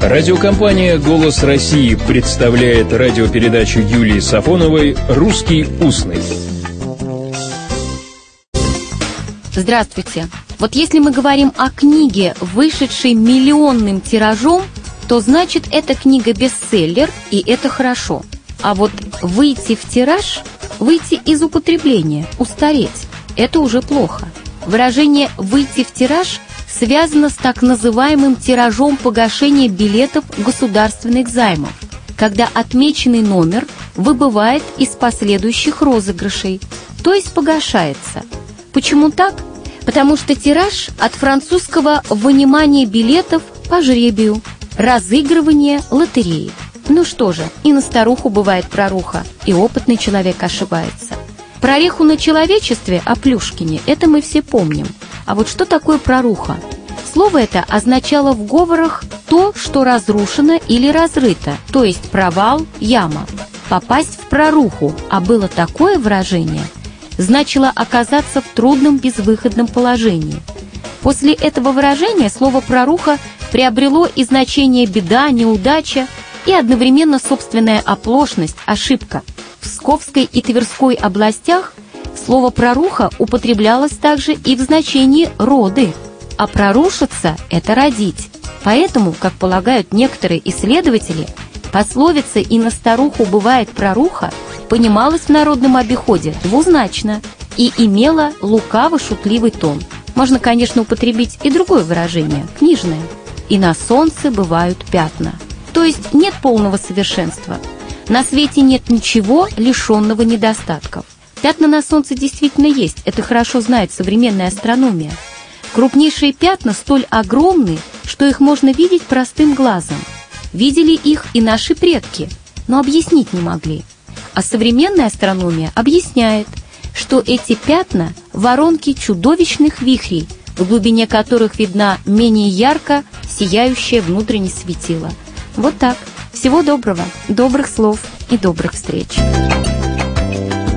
Радиокомпания «Голос России» представляет радиопередачу Юлии Сафоновой «Русский устный». Здравствуйте. Вот если мы говорим о книге, вышедшей миллионным тиражом, то значит эта книга бестселлер, и это хорошо. А вот выйти в тираж, выйти из употребления, устареть – это уже плохо. Выражение «выйти в тираж» связано с так называемым тиражом погашения билетов государственных займов, когда отмеченный номер выбывает из последующих розыгрышей, то есть погашается. Почему так? Потому что тираж от французского «вынимание билетов по жребию», разыгрывание лотереи. Ну что же, и на старуху бывает проруха, и опытный человек ошибается. Прореху на человечестве о Плюшкине – это мы все помним. А вот что такое проруха? Слово это означало в говорах то, что разрушено или разрыто, то есть провал, яма. Попасть в проруху, а было такое выражение, значило оказаться в трудном безвыходном положении. После этого выражения слово «проруха» приобрело и значение «беда», «неудача» и одновременно собственная оплошность, ошибка. В Псковской и Тверской областях слово «проруха» употреблялось также и в значении «роды», а «прорушиться» — это «родить». Поэтому, как полагают некоторые исследователи, пословица «и на старуху бывает проруха» понималась в народном обиходе двузначно и имела лукаво-шутливый тон. Можно, конечно, употребить и другое выражение, книжное. «И на солнце бывают пятна». То есть нет полного совершенства. На свете нет ничего, лишенного недостатков. Пятна на солнце действительно есть, это хорошо знает современная астрономия – Крупнейшие пятна столь огромны, что их можно видеть простым глазом. Видели их и наши предки, но объяснить не могли. А современная астрономия объясняет, что эти пятна – воронки чудовищных вихрей, в глубине которых видна менее ярко сияющее внутреннее светило. Вот так. Всего доброго, добрых слов и добрых встреч.